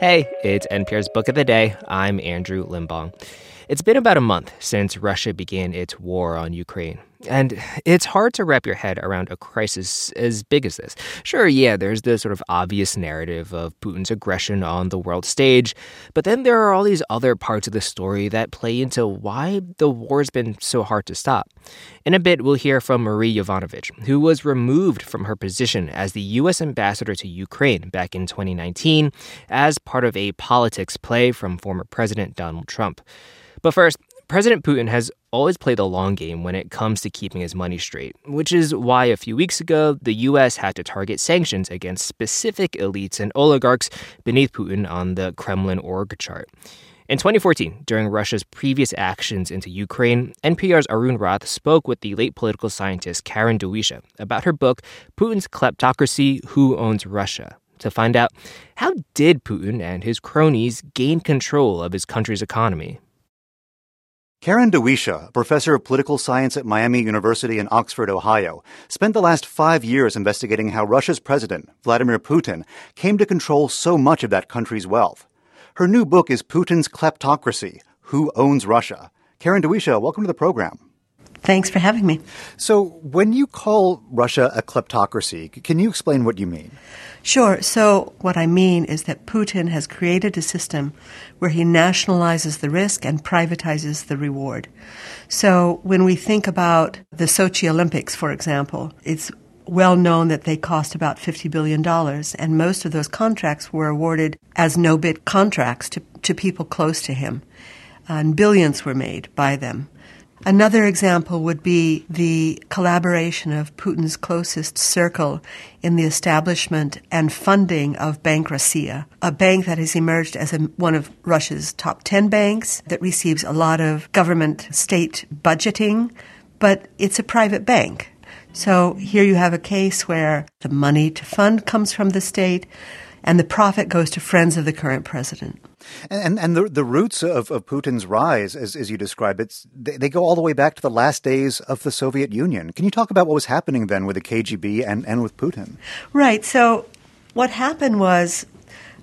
Hey, it's NPR's Book of the Day. I'm Andrew Limbong. It's been about a month since Russia began its war on Ukraine. And it's hard to wrap your head around a crisis as big as this. Sure, yeah, there's the sort of obvious narrative of Putin's aggression on the world stage, but then there are all these other parts of the story that play into why the war's been so hard to stop. In a bit, we'll hear from Marie Yovanovitch, who was removed from her position as the U.S. ambassador to Ukraine back in 2019 as part of a politics play from former President Donald Trump. But first, President Putin has always played the long game when it comes to keeping his money straight, which is why a few weeks ago, the U.S. had to target sanctions against specific elites and oligarchs beneath Putin on the Kremlin org chart. In 2014, during Russia's previous actions into Ukraine, NPR's Arun Rath spoke with the late political scientist Karen Dawisha about her book, Putin's Kleptocracy Who Owns Russia? to find out how did Putin and his cronies gain control of his country's economy. Karen Dawisha, professor of political science at Miami University in Oxford, Ohio, spent the last five years investigating how Russia's president, Vladimir Putin, came to control so much of that country's wealth. Her new book is Putin's Kleptocracy Who Owns Russia? Karen Dawisha, welcome to the program. Thanks for having me. So, when you call Russia a kleptocracy, can you explain what you mean? Sure. So, what I mean is that Putin has created a system where he nationalizes the risk and privatizes the reward. So, when we think about the Sochi Olympics, for example, it's well known that they cost about $50 billion, and most of those contracts were awarded as no bid contracts to, to people close to him. And billions were made by them. Another example would be the collaboration of Putin's closest circle in the establishment and funding of Bank Rossiya, a bank that has emerged as a, one of Russia's top 10 banks that receives a lot of government state budgeting, but it's a private bank. So here you have a case where the money to fund comes from the state and the profit goes to friends of the current president. And and the the roots of, of Putin's rise, as as you describe it, they, they, go all the way back to the last days of the Soviet Union. Can you talk about what was happening then with the KGB and, and with Putin? Right. So what happened was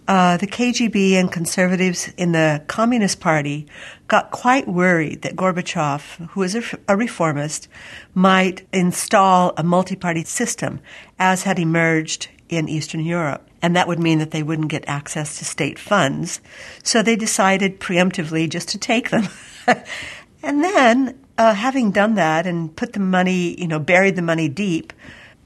uh, the KGB and conservatives in the Communist Party got quite worried that Gorbachev, who is a, a reformist, might install a multi party system as had emerged in Eastern Europe and that would mean that they wouldn't get access to state funds. So they decided preemptively just to take them. and then, uh, having done that and put the money, you know, buried the money deep,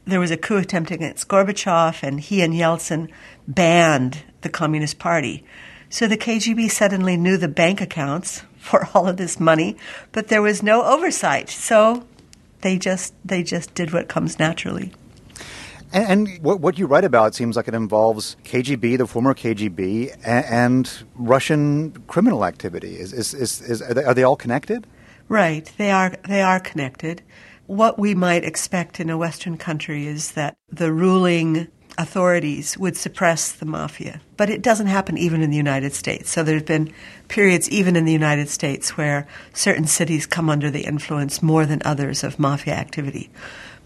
there was a coup attempt against Gorbachev, and he and Yeltsin banned the Communist Party. So the KGB suddenly knew the bank accounts for all of this money, but there was no oversight. So they just they just did what comes naturally. And, and what, what, you write about seems like it involves KGB, the former KGB, and, and Russian criminal activity. Is, is, is, is are, they, are they all connected? Right, they are. They are connected. What we might expect in a Western country is that the ruling authorities would suppress the mafia. But it doesn't happen even in the United States. So there have been periods even in the United States where certain cities come under the influence more than others of mafia activity.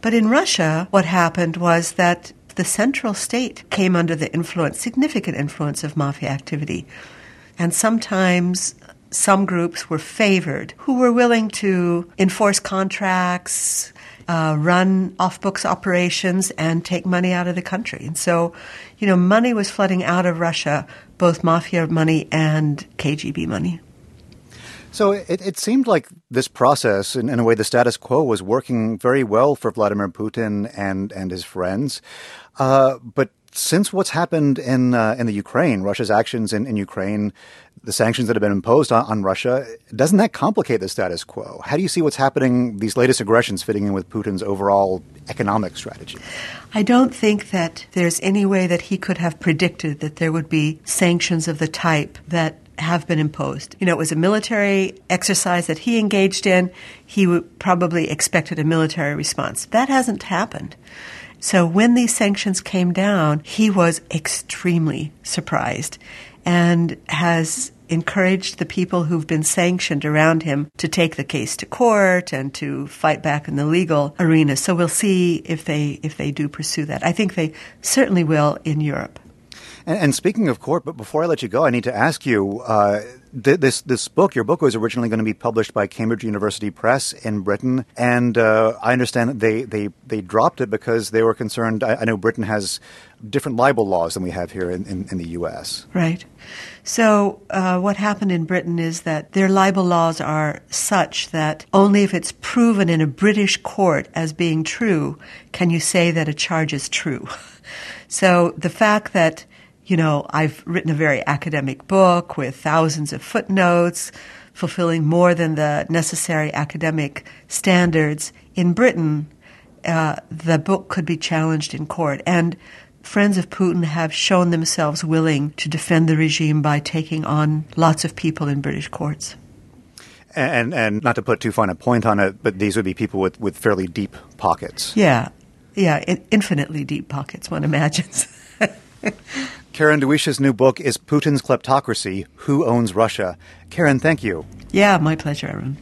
But in Russia, what happened was that the central state came under the influence, significant influence of mafia activity. And sometimes some groups were favored who were willing to enforce contracts, uh, run off books operations, and take money out of the country. And so, you know, money was flooding out of Russia, both mafia money and KGB money. So it, it seemed like this process, in, in, a way, the status quo was working very well for Vladimir Putin and, and his friends. Uh, but since what's happened in uh, in the Ukraine, Russia's actions in, in Ukraine, the sanctions that have been imposed on, on, Russia, doesn't that complicate the status quo? How do you see what's happening, these latest aggressions fitting in with Putin's overall economic strategy? I don't think that there's any way that he could have predicted that there would be sanctions of the type that have been imposed. You know, it was a military exercise that he engaged in. He probably expected a military response. That hasn't happened. So when these sanctions came down, he was extremely surprised and has encouraged the people who've been sanctioned around him to take the case to court and to fight back in the legal arena. So we'll see if they if they do pursue that. I think they certainly will in Europe. And, and, speaking of court, but before I let you go, I need to ask you uh, th- this this book. Your book was originally going to be published by Cambridge University Press in Britain, and uh, I understand that they, they they dropped it because they were concerned. I, I know Britain has different libel laws than we have here in, in, in the U.S. Right. So, uh, what happened in Britain is that their libel laws are such that only if it's proven in a British court as being true can you say that a charge is true. so, the fact that you know, I've written a very academic book with thousands of footnotes, fulfilling more than the necessary academic standards. In Britain, uh, the book could be challenged in court. And friends of Putin have shown themselves willing to defend the regime by taking on lots of people in British courts. And and not to put too fine a point on it, but these would be people with, with fairly deep pockets. Yeah, yeah, infinitely deep pockets. One imagines. Karen Dawisha's new book is Putin's Kleptocracy: Who Owns Russia. Karen, thank you. Yeah, my pleasure, Arun.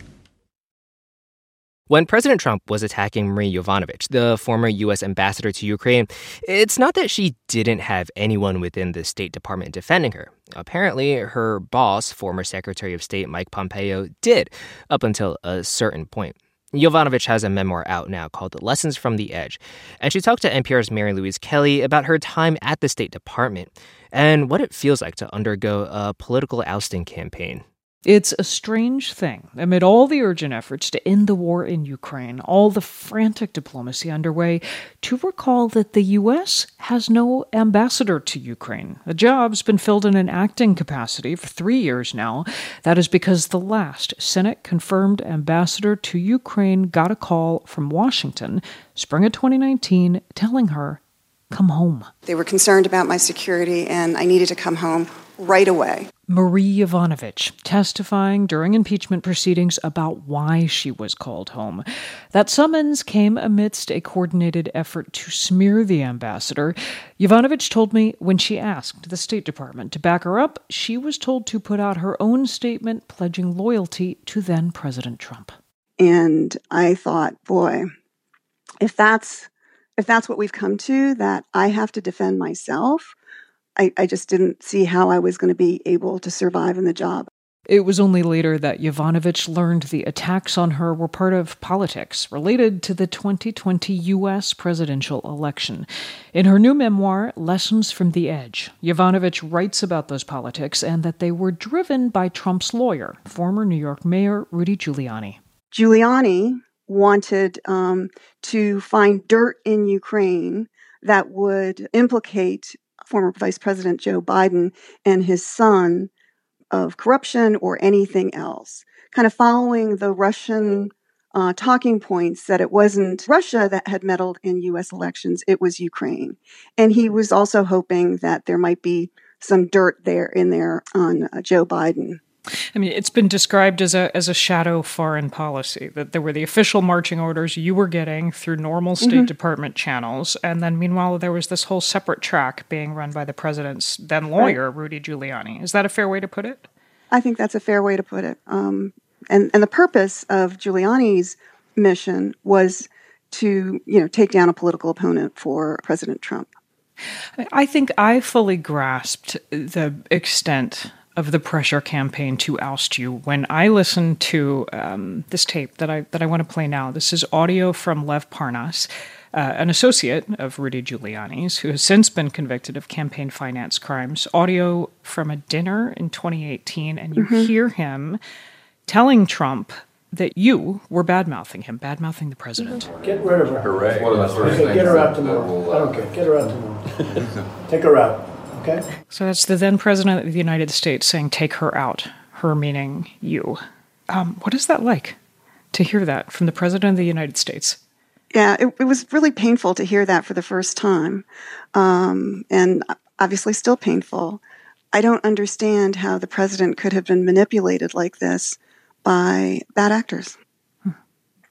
When President Trump was attacking Marie Yovanovitch, the former U.S. ambassador to Ukraine, it's not that she didn't have anyone within the State Department defending her. Apparently, her boss, former Secretary of State Mike Pompeo, did, up until a certain point. Yovanovitch has a memoir out now called Lessons from the Edge, and she talked to NPR's Mary Louise Kelly about her time at the State Department and what it feels like to undergo a political ousting campaign. It's a strange thing. Amid all the urgent efforts to end the war in Ukraine, all the frantic diplomacy underway, to recall that the U.S. has no ambassador to Ukraine. The job's been filled in an acting capacity for three years now. That is because the last Senate confirmed ambassador to Ukraine got a call from Washington, spring of 2019, telling her, come home. They were concerned about my security, and I needed to come home right away. Marie Yovanovitch testifying during impeachment proceedings about why she was called home. That summons came amidst a coordinated effort to smear the ambassador. Yovanovitch told me when she asked the State Department to back her up, she was told to put out her own statement pledging loyalty to then President Trump. And I thought, boy, if that's if that's what we've come to, that I have to defend myself, I, I just didn't see how I was going to be able to survive in the job. It was only later that Yovanovitch learned the attacks on her were part of politics related to the 2020 U.S. presidential election. In her new memoir, Lessons from the Edge, Yovanovitch writes about those politics and that they were driven by Trump's lawyer, former New York Mayor Rudy Giuliani. Giuliani wanted um, to find dirt in Ukraine that would implicate former Vice President Joe Biden and his son of corruption or anything else, kind of following the Russian uh, talking points that it wasn't Russia that had meddled in U.S. elections, it was Ukraine. And he was also hoping that there might be some dirt there in there on uh, Joe Biden. I mean, it's been described as a as a shadow foreign policy that there were the official marching orders you were getting through normal State mm-hmm. Department channels, and then meanwhile there was this whole separate track being run by the president's then lawyer right. Rudy Giuliani. Is that a fair way to put it? I think that's a fair way to put it. Um, and and the purpose of Giuliani's mission was to you know take down a political opponent for President Trump. I think I fully grasped the extent of the pressure campaign to oust you. When I listened to um, this tape that I that I want to play now, this is audio from Lev Parnas, uh, an associate of Rudy Giuliani's, who has since been convicted of campaign finance crimes. Audio from a dinner in 2018, and you mm-hmm. hear him telling Trump that you were bad mouthing him, bad mouthing the president. Get rid of her. Hooray! Okay, get her out tomorrow. I don't care. Get her out tomorrow. Take her out. Okay. So that's the then president of the United States saying, "Take her out." Her meaning you. Um, what is that like to hear that from the president of the United States? Yeah, it, it was really painful to hear that for the first time, um, and obviously still painful. I don't understand how the president could have been manipulated like this by bad actors. Hmm.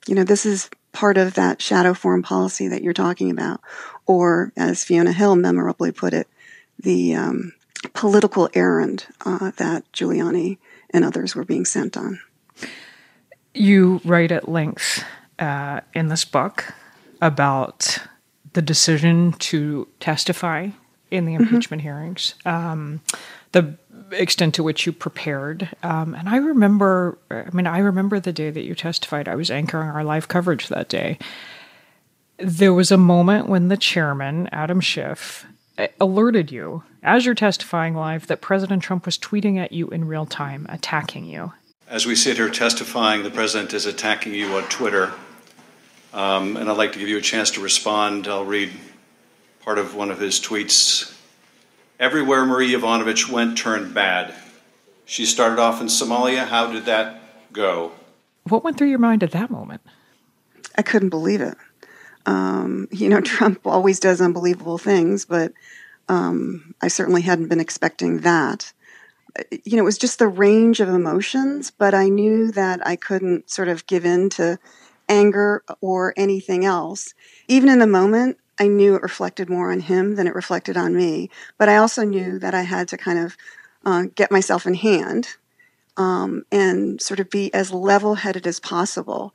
You know, this is part of that shadow foreign policy that you're talking about, or as Fiona Hill memorably put it, the um, political errand uh, that Giuliani and others were being sent on. You write at length uh, in this book about the decision to testify in the mm-hmm. impeachment hearings, um, the extent to which you prepared. Um, and I remember, I mean, I remember the day that you testified. I was anchoring our live coverage that day. There was a moment when the chairman, Adam Schiff, alerted you as you're testifying live that President Trump was tweeting at you in real time, attacking you. As we sit here testifying, the president is attacking you on Twitter. Um, and I'd like to give you a chance to respond. I'll read part of one of his tweets. Everywhere Marie Yovanovitch went turned bad. She started off in Somalia. How did that go? What went through your mind at that moment? I couldn't believe it. Um, you know, Trump always does unbelievable things, but um, I certainly hadn't been expecting that. You know, it was just the range of emotions, but I knew that I couldn't sort of give in to anger or anything else. Even in the moment, I knew it reflected more on him than it reflected on me. But I also knew that I had to kind of uh, get myself in hand um, and sort of be as level headed as possible.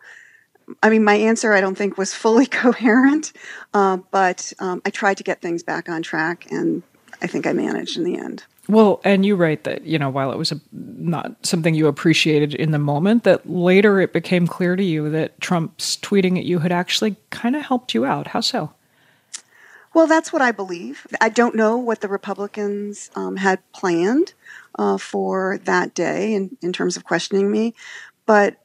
I mean, my answer I don't think was fully coherent, uh, but um, I tried to get things back on track, and I think I managed in the end. Well, and you write that you know while it was a, not something you appreciated in the moment, that later it became clear to you that Trump's tweeting at you had actually kind of helped you out. How so? Well, that's what I believe. I don't know what the Republicans um, had planned uh, for that day in, in terms of questioning me, but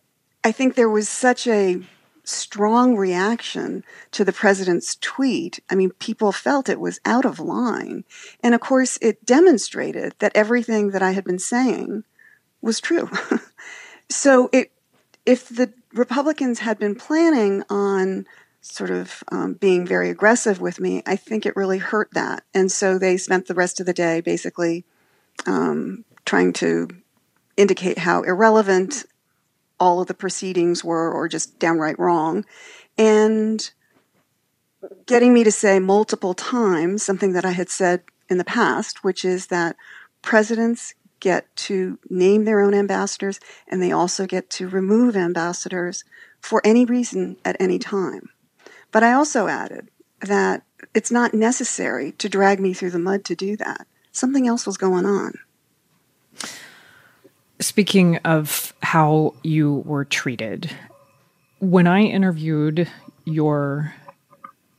I think there was such a strong reaction to the president's tweet. I mean, people felt it was out of line. And of course, it demonstrated that everything that I had been saying was true. so it, if the Republicans had been planning on sort of um, being very aggressive with me, I think it really hurt that. And so they spent the rest of the day basically um, trying to indicate how irrelevant all of the proceedings were or just downright wrong. And getting me to say multiple times something that I had said in the past, which is that presidents get to name their own ambassadors and they also get to remove ambassadors for any reason at any time. But I also added that it's not necessary to drag me through the mud to do that. Something else was going on. Speaking of how you were treated, when I interviewed your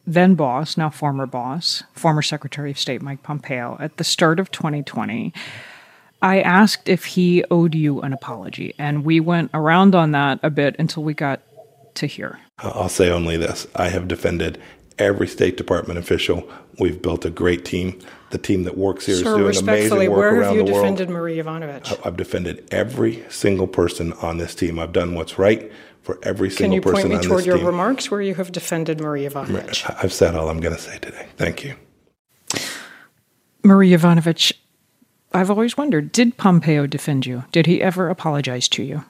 then boss, now former boss, former Secretary of State Mike Pompeo, at the start of 2020, I asked if he owed you an apology. And we went around on that a bit until we got to here. I'll say only this I have defended every State Department official. We've built a great team. The team that works here Sir, is doing amazing work where around the world. Where have you defended Marie Yovanovitch? I've defended every single person on this team. I've done what's right for every single person on this team. Can you point me toward your team. remarks where you have defended Marie Yovanovitch? I've said all I'm going to say today. Thank you. Marie Yovanovitch, I've always wondered, did Pompeo defend you? Did he ever apologize to you?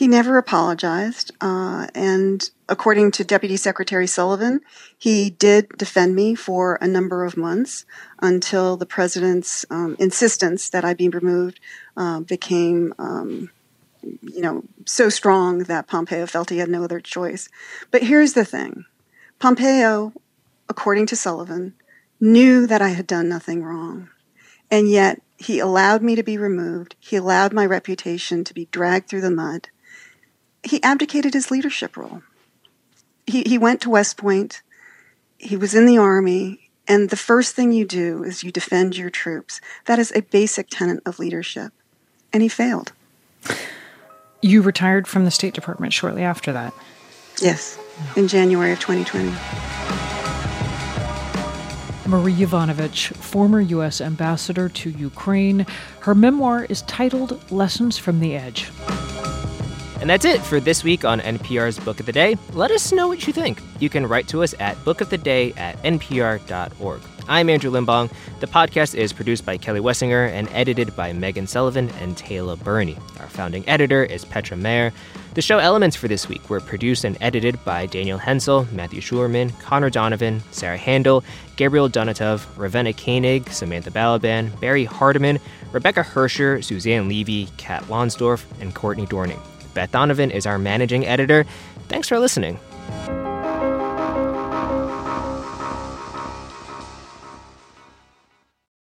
He never apologized. Uh, and according to Deputy Secretary Sullivan, he did defend me for a number of months until the president's um, insistence that I be removed uh, became. Um, you know, so strong that Pompeo felt he had no other choice. But here's the thing Pompeo, according to Sullivan, knew that I had done nothing wrong. And yet he allowed me to be removed. He allowed my reputation to be dragged through the mud he abdicated his leadership role. He, he went to West Point, he was in the Army, and the first thing you do is you defend your troops. That is a basic tenet of leadership. And he failed. You retired from the State Department shortly after that. Yes, in January of 2020. Marie Yovanovitch, former U.S. ambassador to Ukraine. Her memoir is titled Lessons from the Edge. And that's it for this week on NPR's Book of the Day. Let us know what you think. You can write to us at bookoftheday at npr.org. I'm Andrew Limbong. The podcast is produced by Kelly Wessinger and edited by Megan Sullivan and Taylor Burney. Our founding editor is Petra Mayer. The show elements for this week were produced and edited by Daniel Hensel, Matthew Schuerman, Connor Donovan, Sarah Handel, Gabriel Dunatov, Ravenna Koenig, Samantha Balaban, Barry Hardymon, Rebecca Hersher, Suzanne Levy, Kat Lonsdorf, and Courtney Dorning. Beth Donovan is our managing editor. Thanks for listening.